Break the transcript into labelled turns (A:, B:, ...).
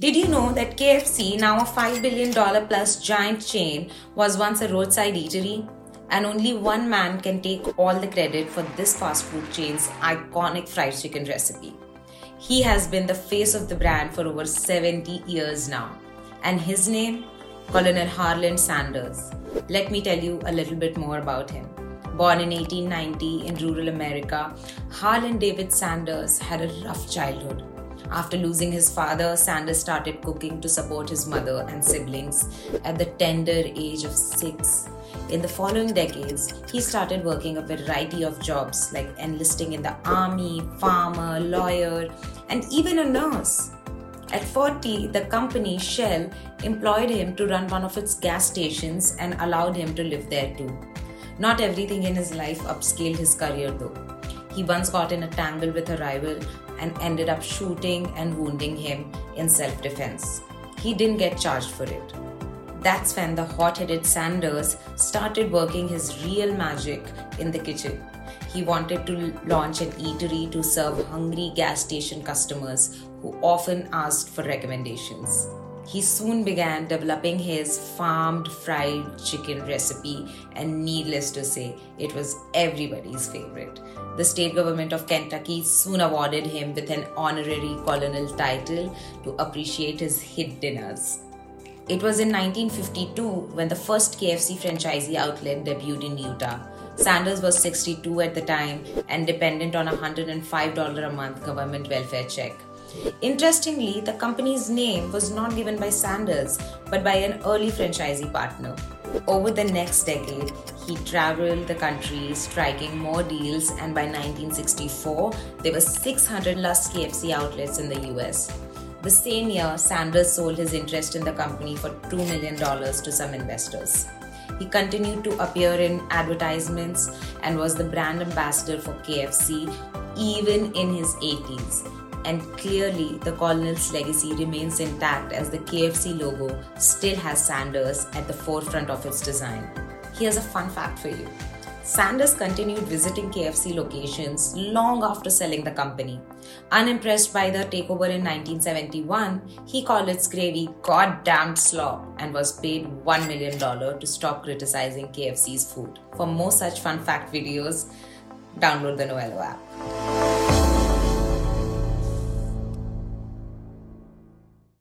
A: Did you know that KFC, now a $5 billion plus giant chain, was once a roadside eatery? And only one man can take all the credit for this fast food chain's iconic fried chicken recipe. He has been the face of the brand for over 70 years now. And his name? Colonel Harland Sanders. Let me tell you a little bit more about him. Born in 1890 in rural America, Harland David Sanders had a rough childhood. After losing his father, Sanders started cooking to support his mother and siblings at the tender age of six. In the following decades, he started working a variety of jobs like enlisting in the army, farmer, lawyer, and even a nurse. At 40, the company Shell employed him to run one of its gas stations and allowed him to live there too. Not everything in his life upscaled his career though. He once got in a tangle with a rival and ended up shooting and wounding him in self defense. He didn't get charged for it. That's when the hot headed Sanders started working his real magic in the kitchen. He wanted to launch an eatery to serve hungry gas station customers who often asked for recommendations. He soon began developing his farmed fried chicken recipe, and needless to say, it was everybody's favorite. The state government of Kentucky soon awarded him with an honorary colonel title to appreciate his hit dinners. It was in 1952 when the first KFC franchisee outlet debuted in Utah. Sanders was 62 at the time and dependent on a $105 a month government welfare check. Interestingly, the company's name was not given by Sanders but by an early franchisee partner. Over the next decade, he traveled the country striking more deals, and by 1964, there were 600 plus KFC outlets in the US. The same year, Sanders sold his interest in the company for $2 million to some investors. He continued to appear in advertisements and was the brand ambassador for KFC even in his 80s and clearly the Colonel's legacy remains intact as the KFC logo still has Sanders at the forefront of its design. Here's a fun fact for you. Sanders continued visiting KFC locations long after selling the company. Unimpressed by the takeover in 1971, he called its gravy goddamn slop and was paid $1 million to stop criticizing KFC's food. For more such fun fact videos, download the Noello app.